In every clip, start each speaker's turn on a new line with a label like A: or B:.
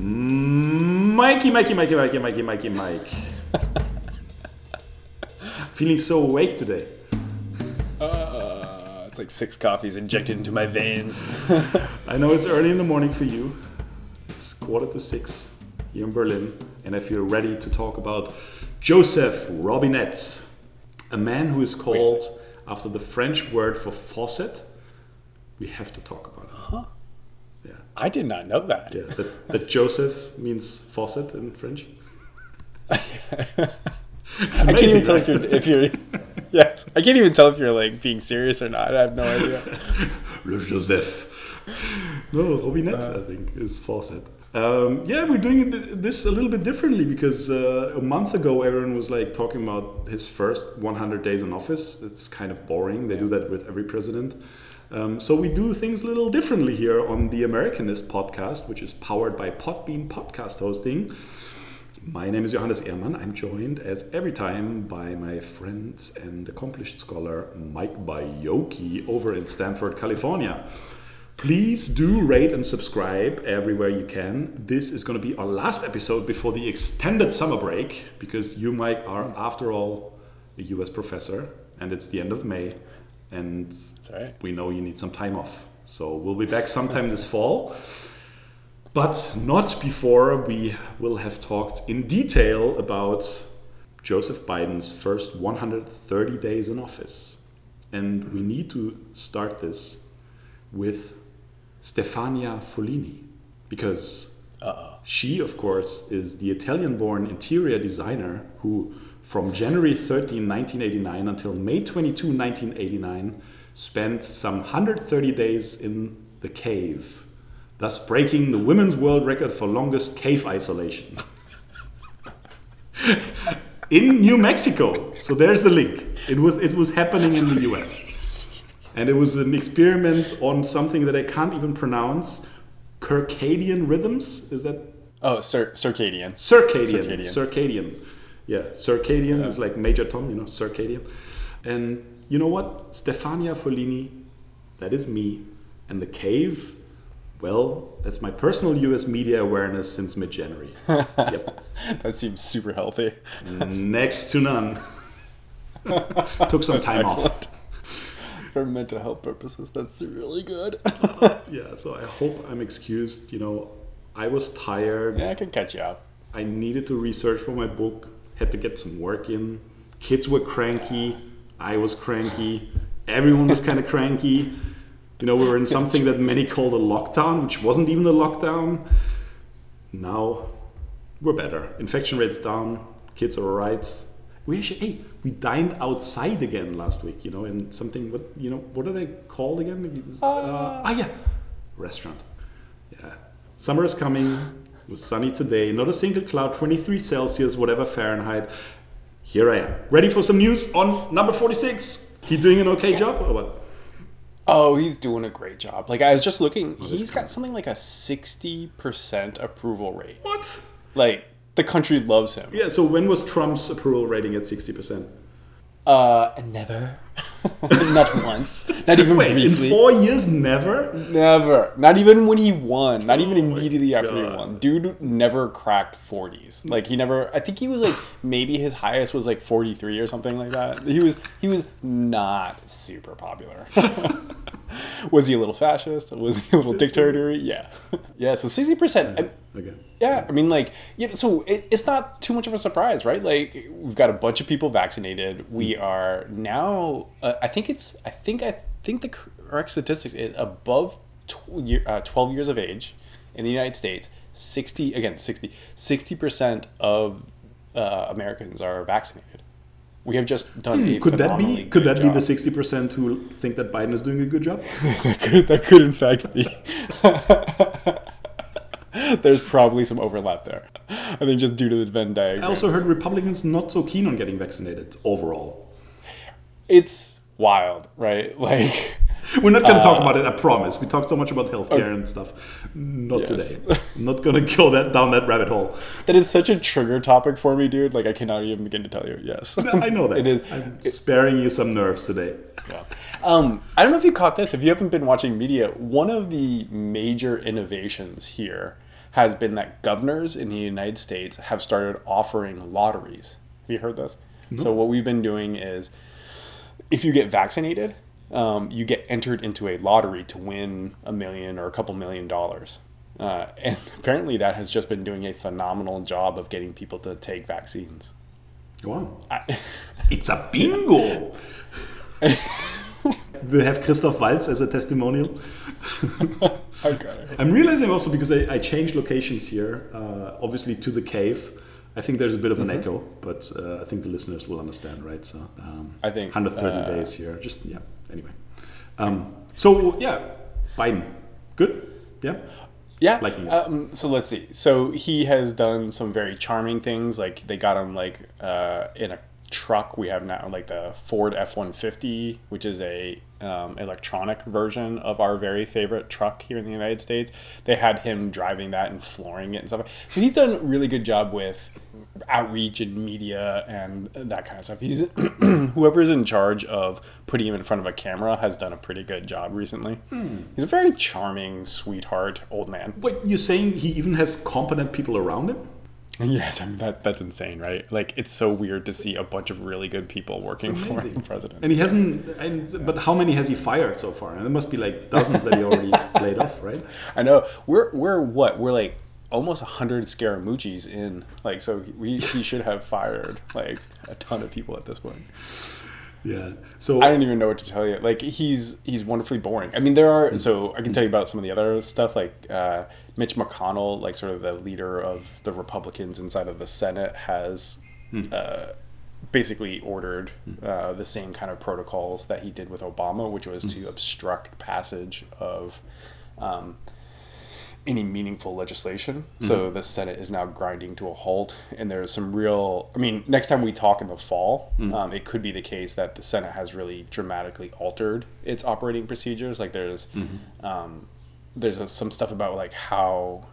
A: Mikey, Mikey, Mikey, Mikey, Mikey, Mikey, Mike. Feeling so awake today.
B: Uh, it's like six coffees injected into my veins.
A: I know it's early in the morning for you. It's quarter to six here in Berlin, and I feel ready to talk about Joseph Robinette, a man who is called after the French word for faucet. We have to talk about it.
B: Huh? I did not know that.
A: Yeah, that, that Joseph means faucet in French. It's
B: I can't even
A: amazing,
B: tell
A: right?
B: if you're if you're yes. I can't even tell if you're like being serious or not. I have no idea.
A: Le Joseph. No, Robinette, I think, is faucet. Um, yeah, we're doing this a little bit differently because uh, a month ago, Aaron was like talking about his first 100 days in office. It's kind of boring. They do that with every president. Um, so we do things a little differently here on the Americanist podcast, which is powered by Podbean Podcast Hosting. My name is Johannes Ehrmann. I'm joined, as every time, by my friend and accomplished scholar Mike Bayoki over in Stanford, California. Please do rate and subscribe everywhere you can. This is going to be our last episode before the extended summer break because you, Mike, are, after all, a US professor and it's the end of May and
B: right.
A: we know you need some time off. So we'll be back sometime this fall, but not before we will have talked in detail about Joseph Biden's first 130 days in office. And we need to start this with Stefania Follini because
B: Uh-oh.
A: she, of course, is the Italian born interior designer who, from January 13, 1989 until May 22, 1989, spent some 130 days in the cave, thus breaking the women's world record for longest cave isolation. in New Mexico. So there's the link. It was, it was happening in the US. And it was an experiment on something that I can't even pronounce. Circadian rhythms? Is that
B: Oh, cir- circadian.
A: circadian?
B: Circadian.
A: Circadian. Yeah, circadian is like Major Tom, you know, circadian. And you know what? Stefania Follini, that is me. And the cave, well, that's my personal US media awareness since mid January. yep.
B: That seems super healthy.
A: Next to none. Took some time off.
B: For mental health purposes, that's really good.
A: Yeah, so I hope I'm excused. You know, I was tired.
B: yeah, I can catch you up.
A: I needed to research for my book, had to get some work in. Kids were cranky, I was cranky, everyone was kind of cranky. You know, we were in something that many called a lockdown, which wasn't even a lockdown. Now we're better. Infection rates down, kids are alright. We actually, hey, we dined outside again last week, you know, in something, what, you know, what are they called again? Uh, ah, yeah, restaurant. Yeah. Summer is coming. Was sunny today. Not a single cloud, 23 Celsius, whatever Fahrenheit. Here I am. Ready for some news on number 46. He doing an okay job or what?
B: Oh, he's doing a great job. Like I was just looking, oh, he's got something like a sixty percent approval rate.
A: What?
B: Like the country loves him.
A: Yeah, so when was Trump's approval rating at 60%?
B: Uh, never, not once, not even
A: Wait, in four years, never?
B: Never. Not even when he won. Not even
A: Oh
B: immediately after he won. Dude never cracked 40s. Like he never I think he was like maybe his highest was like 43 or something like that. He was he was not super popular. was he a little fascist? Was he a little dictator? Yeah. Yeah, so 60% and
A: Okay.
B: yeah, I mean, like, you know, so it, it's not too much of a surprise, right? Like, we've got a bunch of people vaccinated. We are now, uh, I think it's, I think, I think the correct statistics is above tw- uh, 12 years of age in the United States. 60, again, 60, 60% of uh, Americans are vaccinated. We have just done a
A: Hmm, Could that be
B: phenomenally
A: could
B: good
A: that be the 60% who think that Biden is doing a good job?
B: that, could, that could in fact be. There's probably some overlap there. I think just due to the Venn diagram.
A: I also heard Republicans not so keen on getting vaccinated overall.
B: it's wild, right? Like,
A: We're not going to talk
B: Uh,
A: about it, I promise. We talked so much about healthcare and stuff. Not
B: Yes.
A: today. I'm not going to go that down that rabbit hole.
B: that is such a trigger topic for me, dude. Like, I cannot even begin to tell you. Yes,
A: I know that.
B: it is.
A: I'm sparing you some nerves today.
B: Yeah. Um, I don't know if you caught this. If you haven't been watching media, one of the major innovations here has been that governors in the United States have started offering lotteries. Have you heard this? So what we've been doing is, if you get vaccinated, um, you get entered into a lottery to win a million or a couple million dollars. Uh, and apparently, that has just been doing a phenomenal job of getting people to take vaccines.
A: Wow. it's a bingo. we have Christoph Waltz as a testimonial.
B: Okay.
A: I'm realizing also because I, I changed locations here, uh, obviously to the cave. I think there's a bit of an
B: Mm-hmm.
A: echo, but uh, I think the listeners will understand, right? So um,
B: I think,
A: 130
B: uh,
A: days here. Just yeah. Anyway, um, so yeah, Biden, good, yeah.
B: Yeah.
A: Liking it.
B: Um, so let's see. So he has done some very charming things. Like they got him like uh, in a truck. We have now like the Ford F one fifty, which is a um, electronic version of our very favorite truck here in the United States. They had him driving that and flooring it and stuff. So he's done a really good job with outreach and media and that kind of stuff. He's whoever's in charge of putting him in front of a camera has done a pretty good job recently. He's a very charming, sweetheart old man.
A: But you're saying he even has competent people around him?
B: Yes, I mean that that's insane, right? Like it's so weird to see a bunch of really good people working for the president.
A: And he hasn't. And but how many has he fired so far? And it must be like dozens that he already laid off, right?
B: I know we're we're what we're like almost hundred Scaramucci's in. Like so, we he should have fired like a ton of people at this point.
A: Yeah. So
B: I don't even know what to tell you. Like he's he's wonderfully boring. I mean, there are so I can tell you about some of the other stuff. Like uh, Mitch McConnell, like sort of the leader of the Republicans inside of the Senate, has uh, basically ordered uh, the same kind of protocols that he did with Obama, which was to obstruct passage of. Um, any meaningful legislation. So the Senate is now grinding to a halt, and there's some real. I mean, next time we talk in the fall, um, it could be the case that the Senate has really dramatically altered its operating procedures. Like there's, um, there's a, some stuff about like how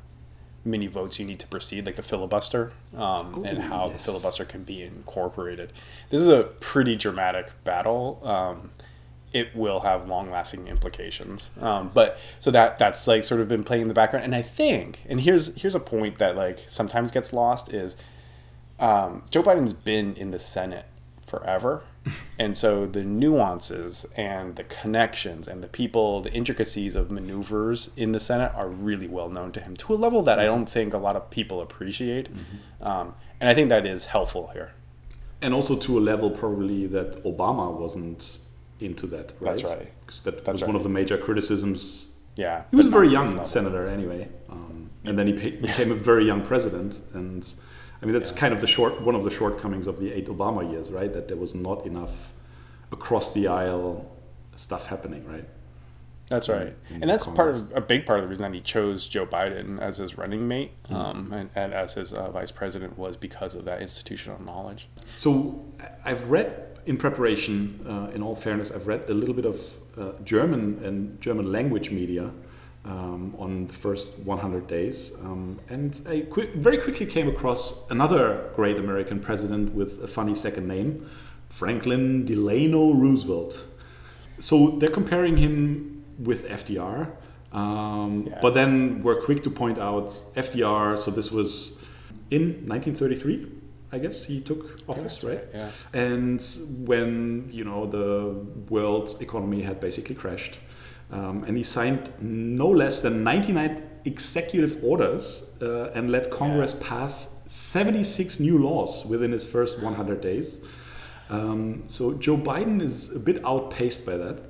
B: many votes you need to proceed, like the filibuster, um, and how
A: yes.
B: the filibuster can be incorporated. This is a pretty dramatic battle. Um, it will have long-lasting implications. Um, but so that that's like sort of been playing in the background. And I think, and here's here's a point that like sometimes gets lost is um, Joe Biden's been in the Senate forever. And so the nuances and the connections and the people, the intricacies of maneuvers in the Senate are really well known to him to a level that I don't think a lot of people appreciate. Um, and I think that is helpful here.
A: and also to a level probably that Obama wasn't into that, right?
B: That's right.
A: 'Cause that
B: That's
A: was one of the major criticisms.
B: Yeah.
A: He was a very young
B: this level.
A: senator anyway, um, and then he became a very young president. And I mean, that's kind of the short one of the shortcomings of the eight Obama years, right? That there was not enough across the aisle stuff happening, right?
B: That's right,
A: in
B: and that's part of a big part of the reason that he chose Joe Biden as his running mate um, and, and as his uh, vice president was because of that institutional knowledge.
A: So I've read in preparation, uh, in all fairness, I've read a little bit of uh, German and German language media um, on the first 100 days, um, and I qui- very quickly came across another great American president with a funny second name, Franklin Delano Roosevelt. So they're comparing him with FDR. Um,
B: Yeah.
A: But then we're quick to point out FDR. So this was in 1933, I guess he took office, right?
B: right, yeah.
A: And when you know the world economy had basically crashed, um, and he signed no less than 99 executive orders uh, and let Congress pass 76 new laws within his first 100 days. Um, so Joe Biden is a bit outpaced by that.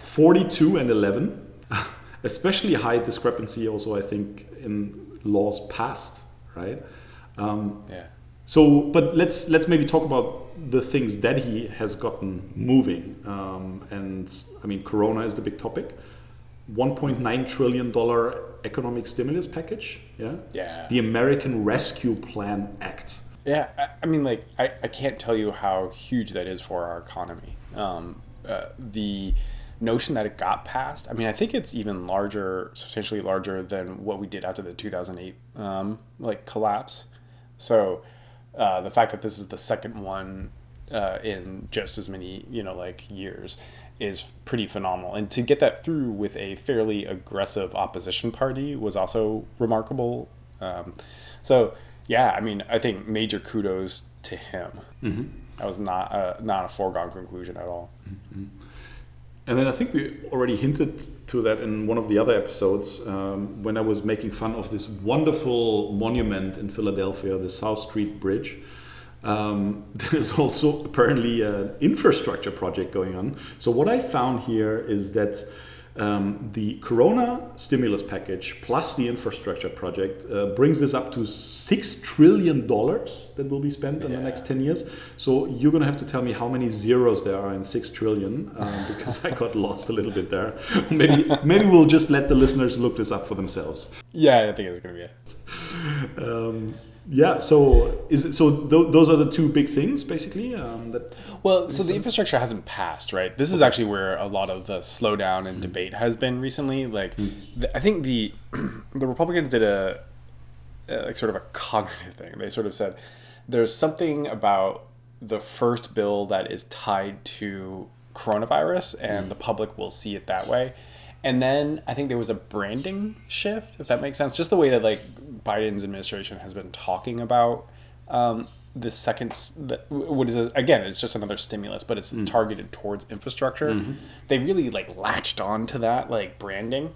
A: 42 and 11, especially high discrepancy also I think in laws passed, right? Um,
B: Yeah,
A: so, but let's let's maybe talk about the things that he has gotten moving. Um, and I mean, Corona is the big topic. 1.9 trillion dollar economic stimulus package. Yeah.
B: Yeah.
A: The American Rescue Plan Act.
B: yeah. I, I mean, like I, I can't tell you how huge that is for our economy. Um, uh, the notion that it got passed. I mean, I think it's even larger, substantially larger than what we did after the 2008 um, like collapse. So uh, the fact that this is the second one uh, in just as many you know like years is pretty phenomenal, and to get that through with a fairly aggressive opposition party was also remarkable Um, so yeah, I mean, I think major kudos to him. Mm-hmm. That was not a, not a foregone conclusion at all. Mm-hmm.
A: And then I think we already hinted to that in one of the other episodes um, when I was making fun of this wonderful monument in Philadelphia, the South Street Bridge. Um, there's also apparently an infrastructure project going on. So, what I found here is that um, the Corona stimulus package plus the infrastructure project uh, brings this up to six trillion dollars that will be spent in the next ten years. So you're gonna have to tell me how many zeros there are in six trillion um, because I got lost a little bit there. maybe maybe we'll just let the listeners look this up for themselves.
B: Yeah, I think it's gonna be it.
A: Um, yeah so is it so th- those are the two big things basically um, that
B: well so the infrastructure hasn't passed right this is actually where a lot of the slowdown and mm. debate has been recently like mm. the, i think the the republicans did a, a like sort of a cognitive thing they sort of said there's something about the first bill that is tied to coronavirus and mm. the public will see it that way and then I think there was a branding shift, if that makes sense. Just the way that like Biden's administration has been talking about um, the second, the, what is it? again? It's just another stimulus, but it's mm. targeted towards infrastructure. Mm-hmm. They really like latched on to that like branding,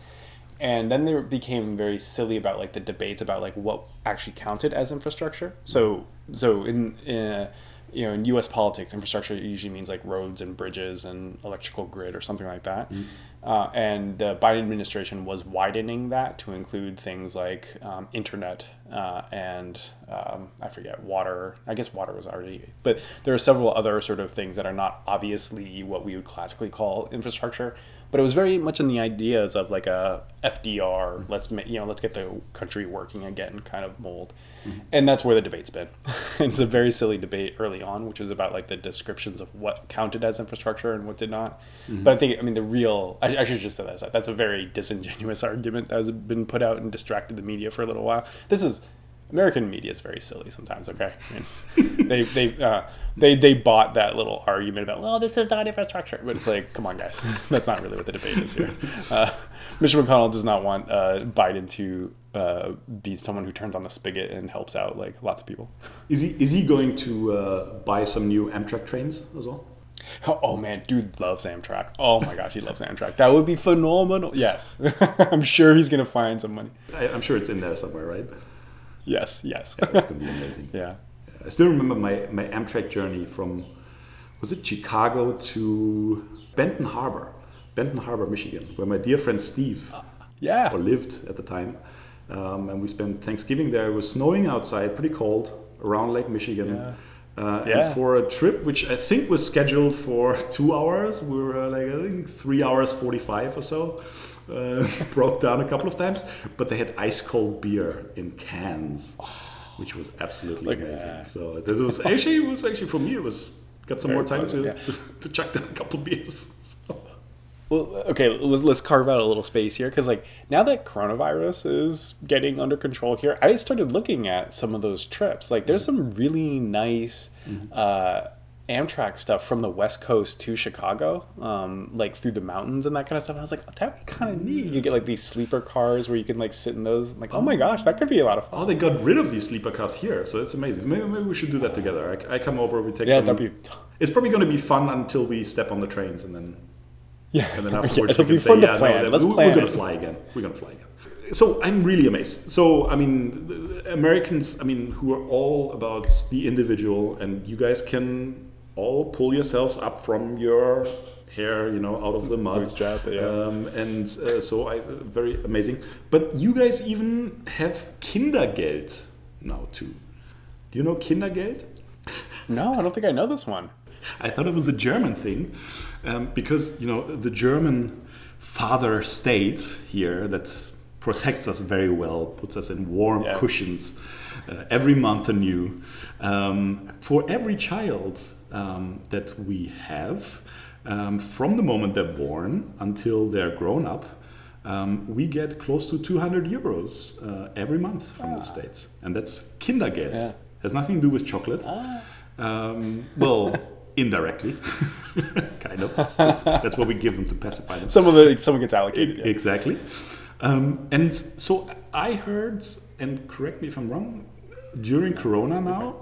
B: and then they became very silly about like the debates about like what actually counted as infrastructure. So so in. Uh, you know, in U.S. politics, infrastructure usually means like roads and bridges and electrical grid or something like that. Mm. Uh, and the Biden administration was widening that to include things like um, internet uh, and um, I forget water. I guess water was already, but there are several other sort of things that are not obviously what we would classically call infrastructure. But it was very much in the ideas of like a FDR, let's you know, let's get the country working again kind of mold, mm-hmm. and that's where the debate's been. it's a very silly debate early on, which was about like the descriptions of what counted as infrastructure and what did not. Mm-hmm. But I think, I mean, the real, I, I should just say that that's a very disingenuous argument that has been put out and distracted the media for a little while. This is American media is very silly sometimes. Okay, I mean, they they uh, they they bought that little argument about well, this is not infrastructure, but it's like, come on, guys, that's not really what the debate is here. Uh, Mitch McConnell does not want uh, Biden to uh, be someone who turns on the spigot and helps out like lots of people.
A: Is he is he going to uh, buy some new Amtrak trains as well?
B: Oh, oh, man, dude loves Amtrak. Oh my gosh, he loves Amtrak. That would be phenomenal. Yes, I'm sure he's gonna find some money.
A: I, I'm sure it's in there somewhere, right?
B: Yes, yes.
A: yeah, that's gonna be amazing.
B: yeah.
A: I still remember my, my Amtrak journey from was it Chicago to Benton Harbor, Benton Harbor, Michigan, where my dear friend Steve uh,
B: yeah
A: or lived at the time, um, and we spent Thanksgiving there. It was snowing outside, pretty cold around Lake Michigan. Yeah. Uh, yeah. And for a trip which I think was scheduled for two hours, we were like I think three hours forty-five or so. Uh, broke down a couple of times, but they had ice cold beer in cans, which was absolutely Look amazing. So this was actually it was actually for me it was got some Very more time to, yeah. to, to chuck down a couple beers.
B: Well, okay, let's carve out a little space here because, like, now that coronavirus is getting under control here, I started looking at some of those trips. Like, there's some really nice mm-hmm. uh, Amtrak stuff from the West Coast to Chicago, um, like through the mountains and that kind of stuff. I was like, oh, that'd be kind of neat. You get like these sleeper cars where you can like sit in those. I'm like, oh my gosh, that could be a lot of fun.
A: Oh, they got rid of these sleeper cars here, so it's amazing. Maybe, maybe we should do that together. I, I come over, we take
B: yeah,
A: some.
B: That'd be...
A: It's probably going to be fun until we step on the trains and then.
B: Yeah,
A: and then afterwards
B: yeah, be fun
A: say, yeah,
B: plan.
A: No,
B: Let's
A: we're,
B: plan.
A: We're going to fly again. We're going to fly again so I'm really amazed. So I mean, Americans, I mean, who are all about the individual, and you guys can all pull yourselves up from your hair, you know, out of the mud.
B: Bootstrap, yeah.
A: Um, and uh, so I very amazing. But you guys even have Kindergeld now too. Do you know Kindergeld?
B: No, I don't think I know this one.
A: I thought it was a German thing um, because you know the German father state here that protects us very well, puts us in warm yeah. cushions uh, every month anew. Um, for every child um, that we have um, from the moment they're born until they're grown up. Um, we get close to 200 euros uh, every month from ah. the states, and that's Kindergeld. Yeah. Has nothing to do with chocolate. Ah. Um, well, indirectly, kind of. That's, that's, what we give them to pacify them.
B: Some of the someone gets allocated.
A: yeah. Exactly. Um, and so I heard and correct me if I'm wrong, during Corona now,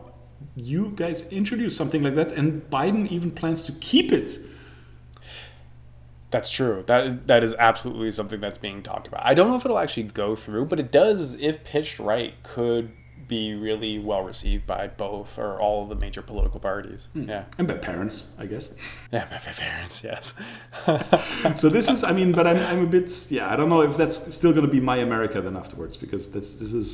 A: you guys introduced something like that, and Biden even plans to keep it.
B: That's true. That that is absolutely something that's being talked about. I don't know if it'll actually go through, but it does, if pitched right, could be really well received by both or all of the major political parties. Hmm. Yeah.
A: And by parents, I guess.
B: Yeah, by parents, yes.
A: so this is, I mean, but I'm, I'm a bit, yeah, I don't know if that's still going to be my America then afterwards because this this is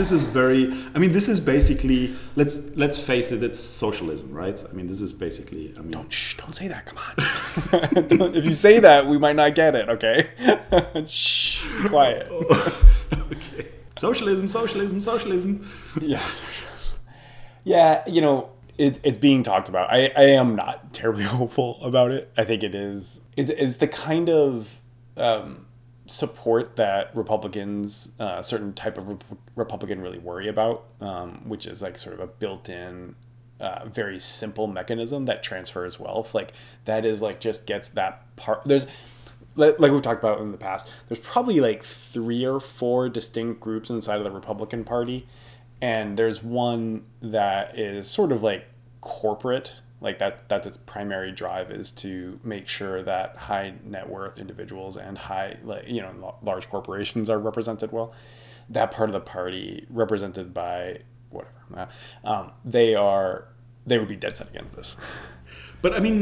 A: this is very, I mean, this is basically let's let's face it, it's socialism, right? I mean, this is basically, I mean,
B: Don't shh, don't say that. Come on. If you say that, we might not get it. Okay. shh, be quiet.
A: okay, socialism, socialism, socialism.
B: yes. Yeah, you know, it, it's being talked about. I, I am not terribly hopeful about it. I think it is. It, it's the kind of um, support that Republicans, uh, certain type of Rep- Republican, really worry about, um, which is like sort of a built-in. Uh, very simple mechanism that transfers wealth like that is like just gets that part there's like we've talked about in the past, there's probably like three or four distinct groups inside of the Republican Party, and there's one that is sort of like corporate, like that. That's its primary drive is to make sure that high net worth individuals and high, like you know, large corporations are represented well. That part of the party, represented by whatever, uh, um, they are, they would be dead set against this.
A: But I mean,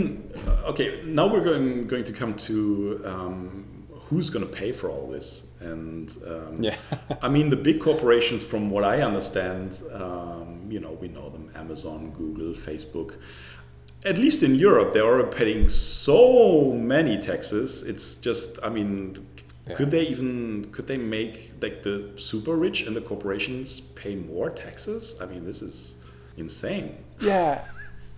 A: uh, okay, now we're going going to come to um, who's going to pay for all this, and um,
B: Yeah.
A: I mean the big corporations, from what I understand, um, you know, we know them: Amazon, Google, Facebook. At least in Europe, they're already paying so many taxes. It's just, I mean,
B: Yeah.
A: could they even could they make like the super rich and the corporations pay more taxes? I mean, this is insane.
B: Yeah.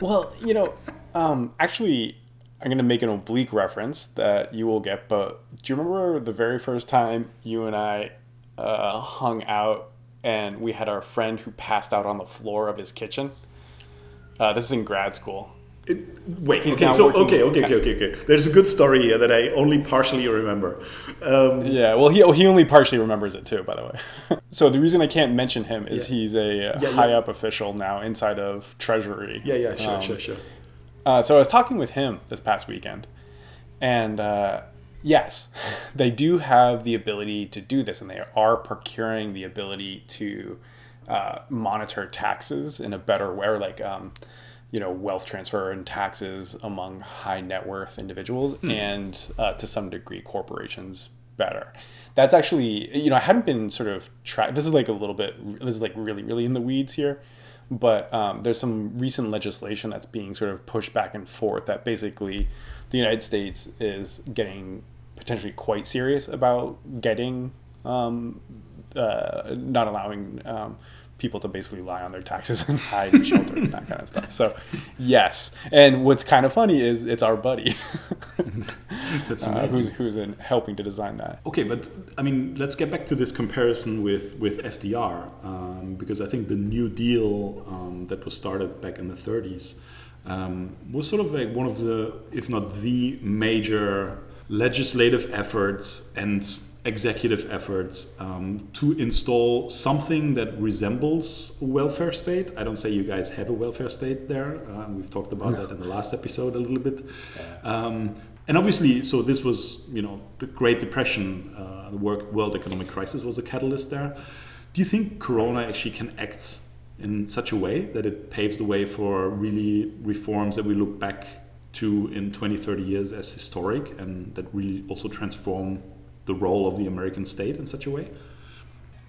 B: Well, you know, um, actually, I'm going to make an oblique reference that you will get, but do you remember the very first time you and I uh, hung out and we had our friend who passed out on the floor of his kitchen? Uh, this is in grad school.
A: It, wait,
B: He's
A: okay, so okay, okay, okay, okay, okay. There's a good story here that I only partially remember. Um,
B: Yeah, well, he, he only partially remembers it too, by the way. so the reason I can't mention him is
A: Yeah.
B: he's a uh,
A: Yeah,
B: high
A: yeah.
B: up official now inside of Treasury.
A: yeah, yeah, sure,
B: Um,
A: sure, sure.
B: Uh, so I was talking with him this past weekend, and uh, yes, they do have the ability to do this, and they are procuring the ability to uh, monitor taxes in a better way, or like um, you know wealth transfer and taxes among high net worth individuals and uh, to some degree corporations better. That's actually you know I hadn't been sort of track. This is like a little bit. This is like really really in the weeds here but um, there's some recent legislation that's being sort of pushed back and forth that basically the United States is getting potentially quite serious about getting um, uh, not allowing um, people to basically lie on their taxes and hide shelter and that kind of stuff. So yes, and what's kind of funny is it's our buddy
A: That's
B: uh, who's who's in helping to design that.
A: Okay, but I mean, let's get back to this comparison with with FDR um, because I think the New Deal um, that was started back in the 30s um, was sort of like one of the, if not the major legislative efforts and executive efforts um, to install something that resembles a welfare state. I don't say you guys have a welfare state there. Um, we've talked about that in the last episode a little bit. Um, and obviously, so this was, you know, the Great Depression, uh, the world economic crisis was a catalyst there. Do you think Corona actually can act in such a way that it paves the way for really reforms that we look back to in 20, 30 years as historic and that really also transform the role of the American state in such a way?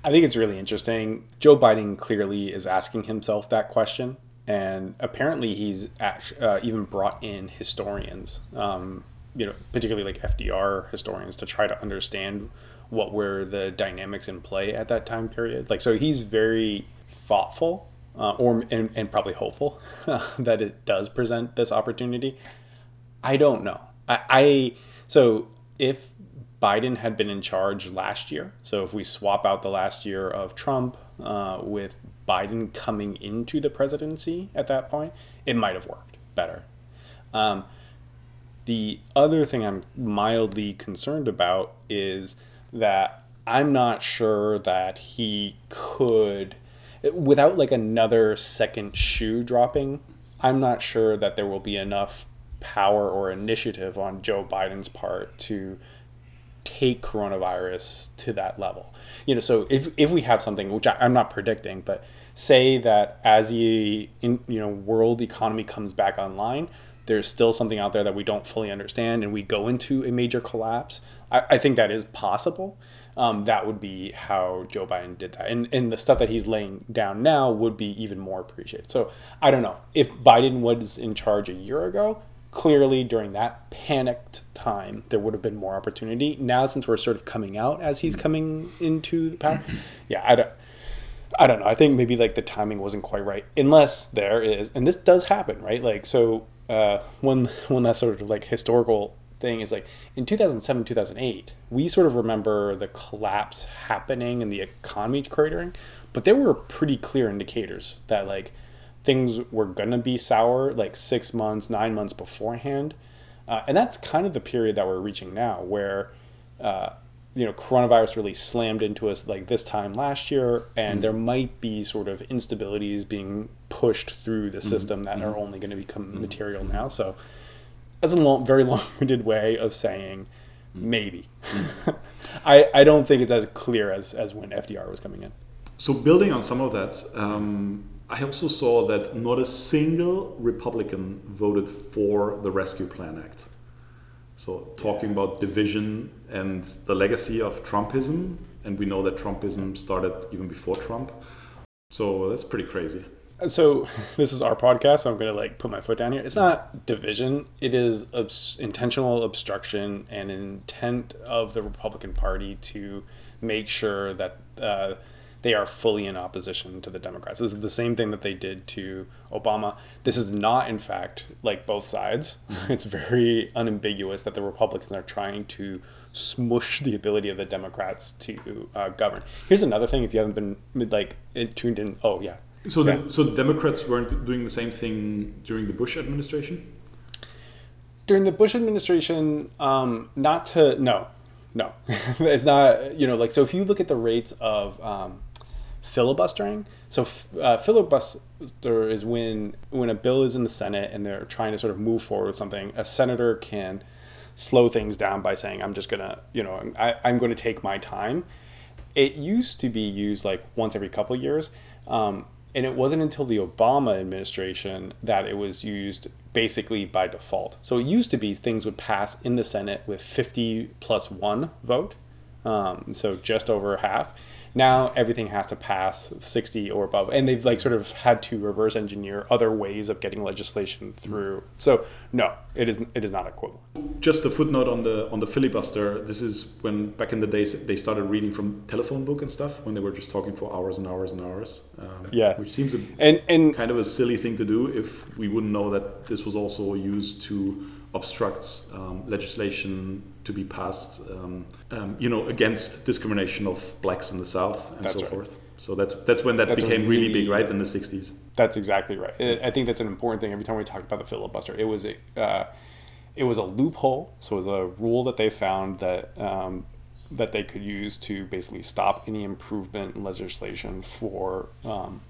B: I think it's really interesting. Joe Biden clearly is asking himself that question, and apparently he's act- uh, even brought in historians, um, you know, particularly like FDR historians, to try to understand what were the dynamics in play at that time period. Like, so he's very thoughtful, uh, or and, and probably hopeful that it does present this opportunity. I don't know. I, I so if Biden had been in charge last year, so if we swap out the last year of Trump uh, with Biden coming into the presidency at that point, it might have worked better. Um, the other thing I'm mildly concerned about is that I'm not sure that he could, without like another second shoe dropping, I'm not sure that there will be enough power or initiative on Joe Biden's part to take coronavirus to that level. You know, so if, if we have something, which I, I'm not predicting, but say that as the you know world economy comes back online, there's still something out there that we don't fully understand, and we go into a major collapse. I, I think that is possible. Um, that would be how Joe Biden did that, and and the stuff that he's laying down now would be even more appreciated. So I don't know if Biden was in charge a year ago clearly during that panicked time there would have been more opportunity. Now since we're sort of coming out as he's coming into the power yeah i don't i don't know. I think maybe like the timing wasn't quite right unless there is and this does happen right? Like so uh one one that sort of like historical thing is like in 2007 2008 we sort of remember the collapse happening and the economy cratering but there were pretty clear indicators that like things were gonna be sour like six months, nine months beforehand, uh, and that's kind of the period that we're reaching now, where uh, you know coronavirus really slammed into us like this time last year, and mm there might be sort of instabilities being pushed through the system mm that are only going to become mm material now. So that's a long, very long-winded way of saying maybe. I I don't think it's as clear as as when FDR was coming in.
A: So building on some of that. Um, I also saw that not a single Republican voted for the Rescue Plan Act. So, talking about division and the legacy of Trumpism, and we know that Trumpism started even before Trump. So, that's pretty crazy.
B: So, this is our podcast, so I'm going to like put my foot down here. It's not division, it is obs- intentional obstruction and intent of the Republican Party to make sure that. Uh, they are fully in opposition to the Democrats. This is the same thing that they did to Obama. This is not, in fact, like both sides. It's very unambiguous that the Republicans are trying to smush the ability of the Democrats to uh, govern. Here's another thing: if you haven't been like tuned in, oh yeah.
A: So the, yeah. so the Democrats weren't doing the same thing during the Bush administration.
B: During the Bush administration, um, not to no, no, it's not. You know, like so. If you look at the rates of um, filibustering. So uh, filibuster is when when a bill is in the Senate and they're trying to sort of move forward with something. A senator can slow things down by saying, "I'm just gonna, you know, I, I'm going to take my time." It used to be used like once every couple years, um, and it wasn't until the Obama administration that it was used basically by default. So it used to be things would pass in the Senate with 50 plus one vote, um, so just over half now everything has to pass 60 or above and they've like sort of had to reverse engineer other ways of getting legislation through. So no it is it is not equivalent
A: just a footnote on the on the filibuster this is when back in the days they started reading from telephone book and stuff when they were just talking for hours and hours and hours
B: um, yeah
A: which seems a,
B: and and
A: kind of a silly thing to do if we wouldn't know that this was also used to obstruct um, legislation to be passed, um, um, you know, against discrimination of blacks in the South and that's so right. forth. So that's that's when that that's became really, really, big, right, in the '60s.
B: That's exactly right. I think that's an important thing. Every time we talk about the filibuster, it was a uh, it was a loophole. So it was a rule that they found that um, that they could use to basically stop any improvement in legislation for um,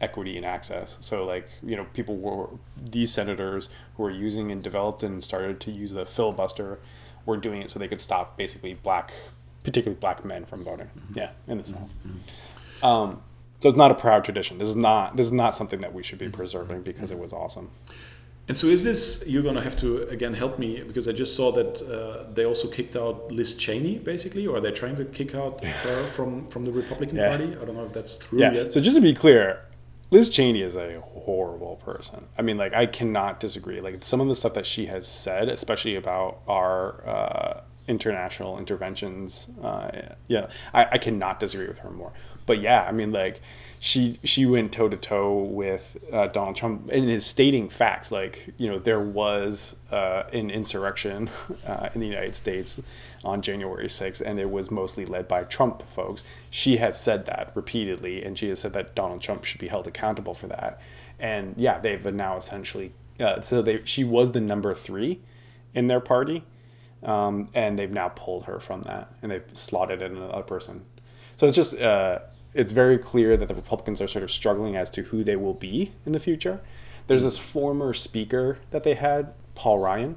B: equity and access. So like you know people were these senators who were using and developed and started to use the filibuster were doing it so they could stop basically black, particularly black men from voting. Mm-hmm. Yeah, in the. South. Mm-hmm. Um, so it's not a proud tradition. This is not this is not something that we should be mm-hmm. preserving because it was awesome.
A: And so, is this you're gonna have to again help me because I just saw that uh, they also kicked out Liz Cheney, basically, or they're trying to kick out her from from the Republican yeah. Party. I don't know if that's true
B: yeah.
A: yet.
B: So just to be clear, Liz Cheney is a horrible person. I mean, like, I cannot disagree. Like, some of the stuff that she has said, especially about our uh, international interventions, uh, yeah, I, I cannot disagree with her more. But yeah, I mean, like, she she went toe to toe with uh, Donald Trump and is stating facts like you know there was uh, an insurrection uh, in the United States on January 6th and it was mostly led by Trump folks. She has said that repeatedly and she has said that Donald Trump should be held accountable for that. And yeah, they've now essentially uh, so they she was the number three in their party um, and they've now pulled her from that, and they've slotted in another person. So it's just uh, it's very clear that the Republicans are sort of struggling as to who they will be in the future. There's this former speaker that they had, Paul Ryan,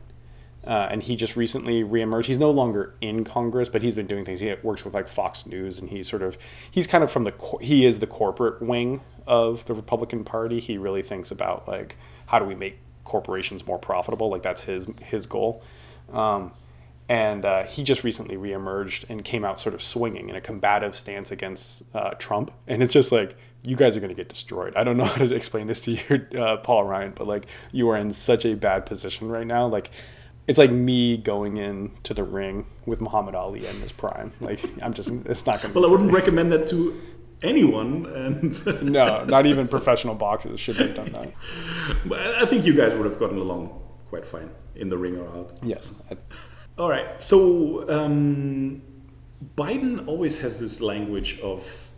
B: uh, and he just recently reemerged. He's no longer in Congress, but he's been doing things. He works with like Fox News, and he's sort of he's kind of from the cor- he is the corporate wing of the Republican Party. He really thinks about like how do we make corporations more profitable. Like that's his his goal. Um, and uh, he just recently reemerged and came out sort of swinging in a combative stance against uh, Trump. And it's just like you guys are going to get destroyed. I don't know how to explain this to you, uh, Paul Ryan, but like you are in such a bad position right now. Like it's like me going into the ring with Muhammad Ali in his prime. Like I'm just, it's not going
A: to. Well, I wouldn't recommend that to anyone and
B: no not even professional boxers should have done that
A: but i think you guys would have gotten along quite fine in the ring or out
B: yes
A: all right. So um, Biden always has this language of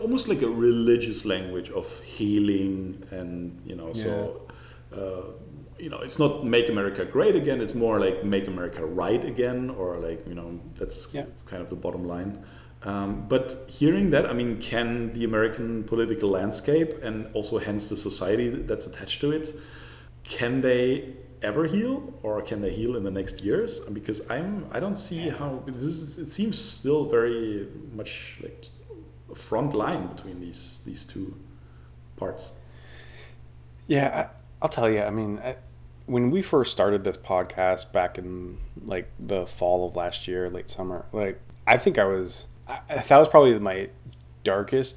A: almost like a religious language of healing, and you know, yeah. so. Uh, you know, it's not make America great again. It's more like make America right again, or like you know, that's yeah. kind of the bottom line. Um, but hearing that, I mean, can the American political landscape and also hence the society that's attached to it, can they ever heal or can they heal in the next years? Because i'm i don't see how this is it seems still very much like a front line between these these two parts.
B: Yeah I, will tell you i mean I, when we first started this podcast back in like the fall of last year late summer like i think i was I, that was probably my darkest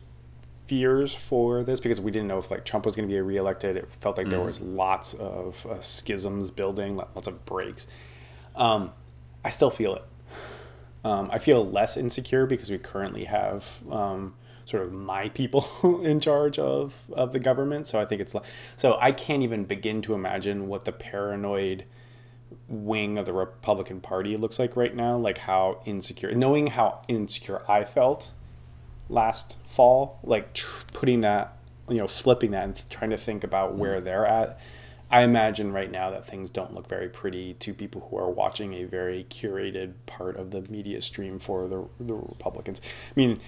B: fears for this because we didn't know if like Trump was going to be reelected. It felt like mm. there was lots of uh, schisms building, lots of breaks. Um, I still feel it. Um, I feel less insecure because we currently have um, sort of my people in charge of of the government. So I think it's so I can't even begin to imagine what the paranoid wing of the Republican Party looks like right now. Like how insecure, knowing how insecure I felt last fall, like tr- putting that, you know, flipping that and trying to think about where mm. they're at. I imagine right now that things don't look very pretty to people who are watching a very curated part of the media stream for the, the Republicans. I mean,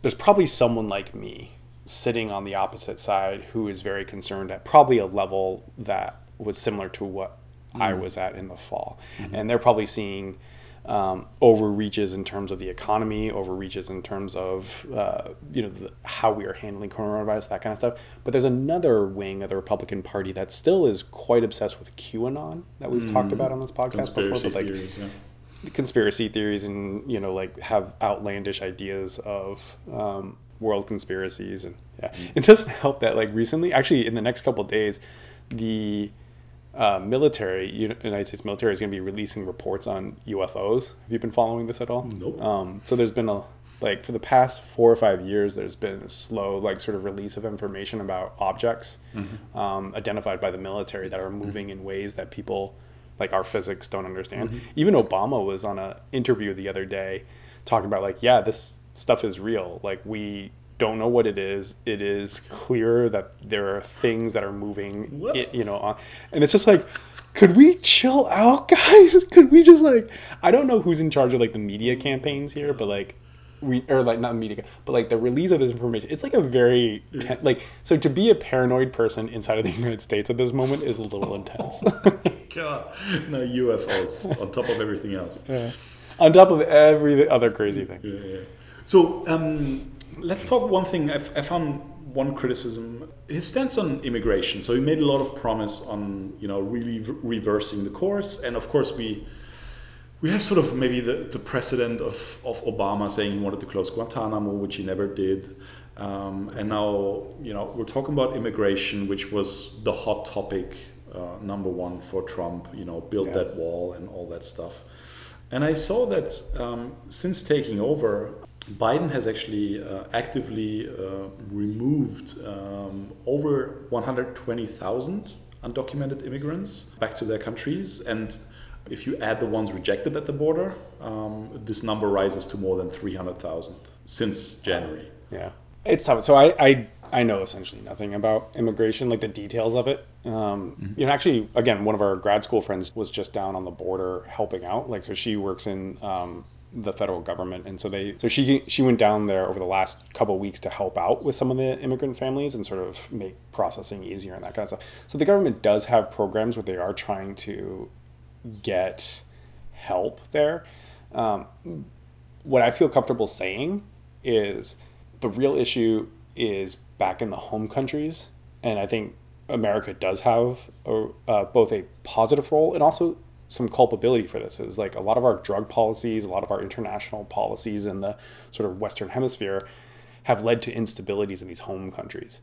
B: there's probably someone like me sitting on the opposite side who is very concerned at probably a level that was similar to what mm. I was at in the fall. Mm-hmm. And they're probably seeing um, overreaches in terms of the economy, overreaches in terms of uh, you know the, how we are handling coronavirus, that kind of stuff. But there's another wing of the Republican Party that still is quite obsessed with QAnon that we've mm. talked about on this podcast
A: conspiracy before. But like theories,
B: yeah. conspiracy theories and you know like have outlandish ideas of um, world conspiracies and yeah, mm. it doesn't help that like recently, actually in the next couple days, the uh, military, United States military, is going to be releasing reports on UFOs. Have you been following this at all?
A: Nope.
B: Um, so there's been a like for the past four or five years, there's been a slow like sort of release of information about objects mm-hmm. um, identified by the military that are mm-hmm. moving mm-hmm. in ways that people like our physics don't understand. Mm-hmm. Even Obama was on an interview the other day talking about like, yeah, this stuff is real. Like we don't know what it is. It is clear that there are things that are moving, it, you know, on, and it's just like, could we chill out, guys? Could we just like, I don't know who's in charge of like the media campaigns here, but like, we or like not media, but like the release of this information, it's like a very ten, like so to be a paranoid person inside of the United States at this moment is a little intense.
A: God, no UFOs on top of everything else.
B: Yeah. On top of every other crazy thing.
A: Yeah, yeah. So. um let's talk one thing. I found one criticism. His stance on immigration. So he made a lot of promise on you know really reversing the course, and of course we we have sort of maybe the, the precedent of, of Obama saying he wanted to close Guantanamo, which he never did. Um, and now, you know, we're talking about immigration, which was the hot topic, uh, number one for Trump, you know, build yeah. that wall and all that stuff. And I saw that um, since taking over, Biden has actually uh, actively uh, removed um, over 120,000 undocumented immigrants back to their countries. And if you add the ones rejected at the border, um, this number rises to more than 300,000 since January.
B: Yeah. It's tough. So I, I I know essentially nothing about immigration, like the details of it. Um, You know, actually, again, one of our grad school friends was just down on the border helping out. Like, so she works in um, the federal government, and so they, so she she went down there over the last couple weeks to help out with some of the immigrant families and sort of make processing easier and that kind of stuff. So the government does have programs where they are trying to get help there. Um, what I feel comfortable saying is the real issue is back in the home countries, and I think America does have a, uh, both a positive role and also some culpability for this. Is like a lot of our drug policies, a lot of our international policies in the sort of Western Hemisphere have led to instabilities in these home countries.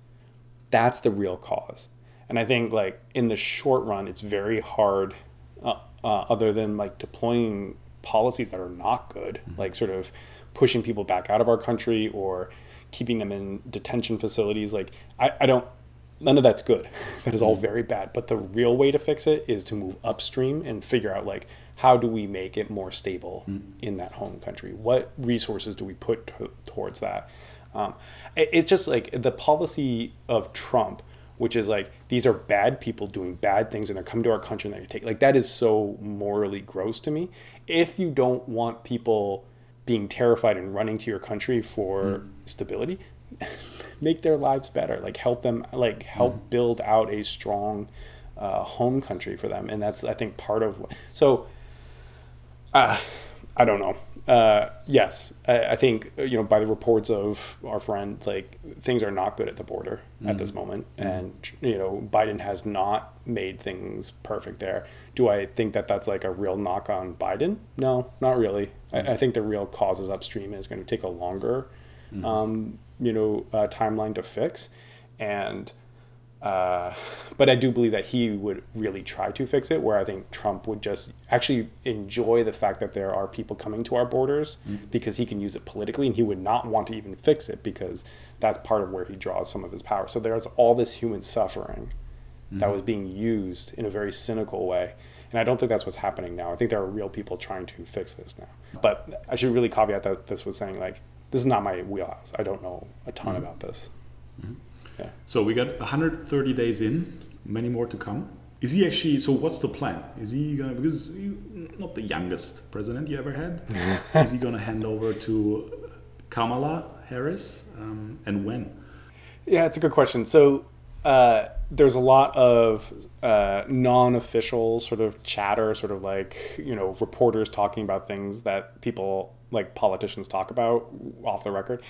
B: That's the real cause, and I think like in the short run, it's very hard. Uh, uh, other than like deploying policies that are not good, like sort of pushing people back out of our country or keeping them in detention facilities. Like, I, I don't, none of that's good. that is all very bad. But the real way to fix it is to move upstream and figure out, like, how do we make it more stable in that home country? What resources do we put to, towards that? Um, it, it's just like the policy of Trump which is like these are bad people doing bad things and they're coming to our country and they're take like that is so morally gross to me if you don't want people being terrified and running to your country for mm. stability make their lives better like help them like help mm. build out a strong uh, home country for them and that's i think part of what. so uh, i don't know uh, yes, I, I, think you know by the reports of our friend, like things are not good at the border mm-hmm. at this mm-hmm. moment, mm-hmm. and you know Biden has not made things perfect there. Do I think that that's like a real knock on Biden? No, not really. Mm-hmm. I, I, think the real causes upstream is going to take a longer, mm-hmm. um, you know, uh, timeline to fix, and uh, but I do believe that he would really try to fix it, where I think Trump would just actually enjoy the fact that there are people coming to our borders mm-hmm. because he can use it politically, and he would not want to even fix it because that's part of where he draws some of his power. So there's all this human suffering mm-hmm. that was being used in a very cynical way. And I don't think that's what's happening now. I think there are real people trying to fix this now. But I should really caveat that this was saying, like, this is not my wheelhouse. I don't know a ton mm-hmm. about this.
A: Mm-hmm. Yeah. So we got 130 days in, many more to come. Is he actually? So what's the plan? Is he gonna? Because you, not the youngest president you ever had. is he gonna hand over to Kamala Harris? Um, and when?
B: Yeah, it's a good question. So uh, there's a lot of uh, non-official sort of chatter, sort of like you know reporters talking about things that people like politicians talk about off the record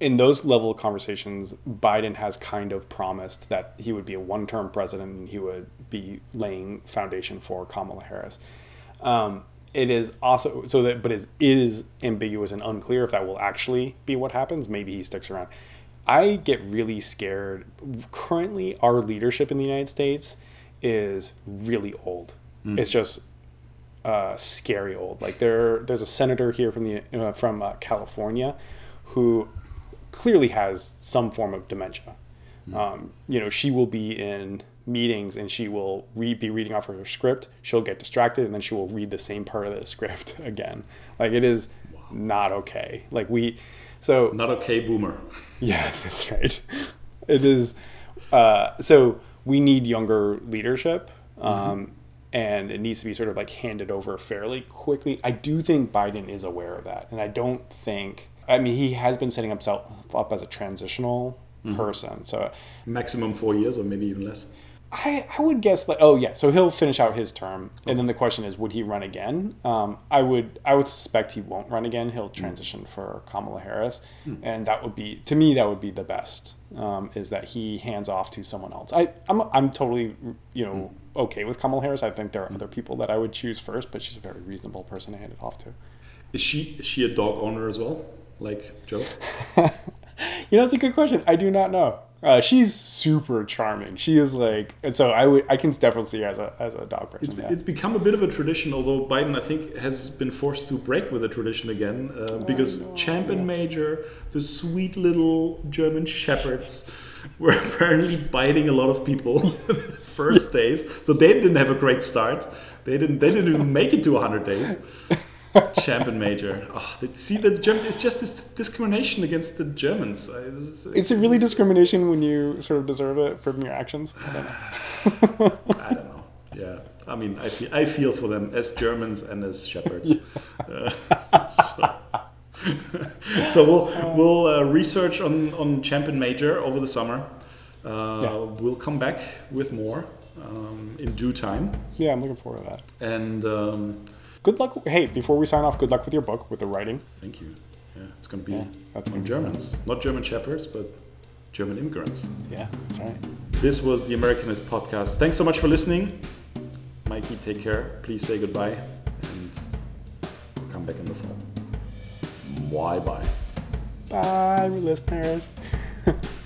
B: in those level of conversations, Biden has kind of promised that he would be a one-term president and he would be laying foundation for Kamala Harris. Um, it is also so that, but it is ambiguous and unclear if that will actually be what happens. Maybe he sticks around. I get really scared. Currently, our leadership in the United States is really old. Mm. It's just uh, scary old. Like there, there's a senator here from the uh, from uh, California who clearly has some form of dementia. Mm. Um, you know, she will be in meetings and she will read, be reading off her script. She'll get distracted and then she will read the same part of the script again. Like it is wow. not okay. Like we, so
A: not okay, boomer.
B: Yeah, that's right. It is. Uh, so we need younger leadership. Mm-hmm. Um, mm-hmm. And it needs to be sort of like handed over fairly quickly. I do think Biden is aware of that. And I don't think I mean, he has been setting himself up as a transitional mm-hmm. person. So
A: maximum four years, or maybe even less.
B: I, I would guess like oh yeah so he'll finish out his term and then the question is would he run again um, I would I would suspect he won't run again he'll mm. transition mm. for Kamala Harris mm. and that would be to me that would be the best um, is that he hands off to someone else I I'm, I'm totally you know mm. Okay with Kamala Harris I think there are mm. other people that I would choose first but she's a very reasonable person to hand it off to
A: is she is she a dog owner as well like Joe?
B: you know, it's a good question. I do not know. Uh, she's super charming. She is like, and so I would, I can definitely see her as a as a dog person.
A: It's,
B: yeah.
A: it's become a bit of a tradition, although Biden, I think, has been forced to break with the tradition again uh, because oh, Champ and Major, the sweet little German shepherds, were apparently biting a lot of people first days. So they didn't have a great start. They didn't. They didn't even make it to 100 days. Champ and Major. Oh, see, that the Germans, it's just this discrimination against the Germans. It's,
B: Is it really discrimination when you sort of deserve it from your actions? I don't know.
A: I don't know. Yeah, I mean, I feel, I feel for them as Germans and as shepherds. Uh, so so we'll we'll uh, research on on Champ and Major over the summer. Uh,
B: Yeah.
A: We'll come back with more um, in due time.
B: Yeah, I'm looking forward to that.
A: And um,
B: Good luck. Hey, before we sign off, good luck with your book, with the writing.
A: thank you. Yeah, it's going to be
B: Yeah, that's
A: on
B: gonna
A: Germans, not German shepherds, but German immigrants.
B: Yeah, that's right.
A: This was the Americanist podcast. Thanks so much for listening. Mikey, take care. Please say goodbye and come back in the fall. Bye bye.
B: Bye, listeners.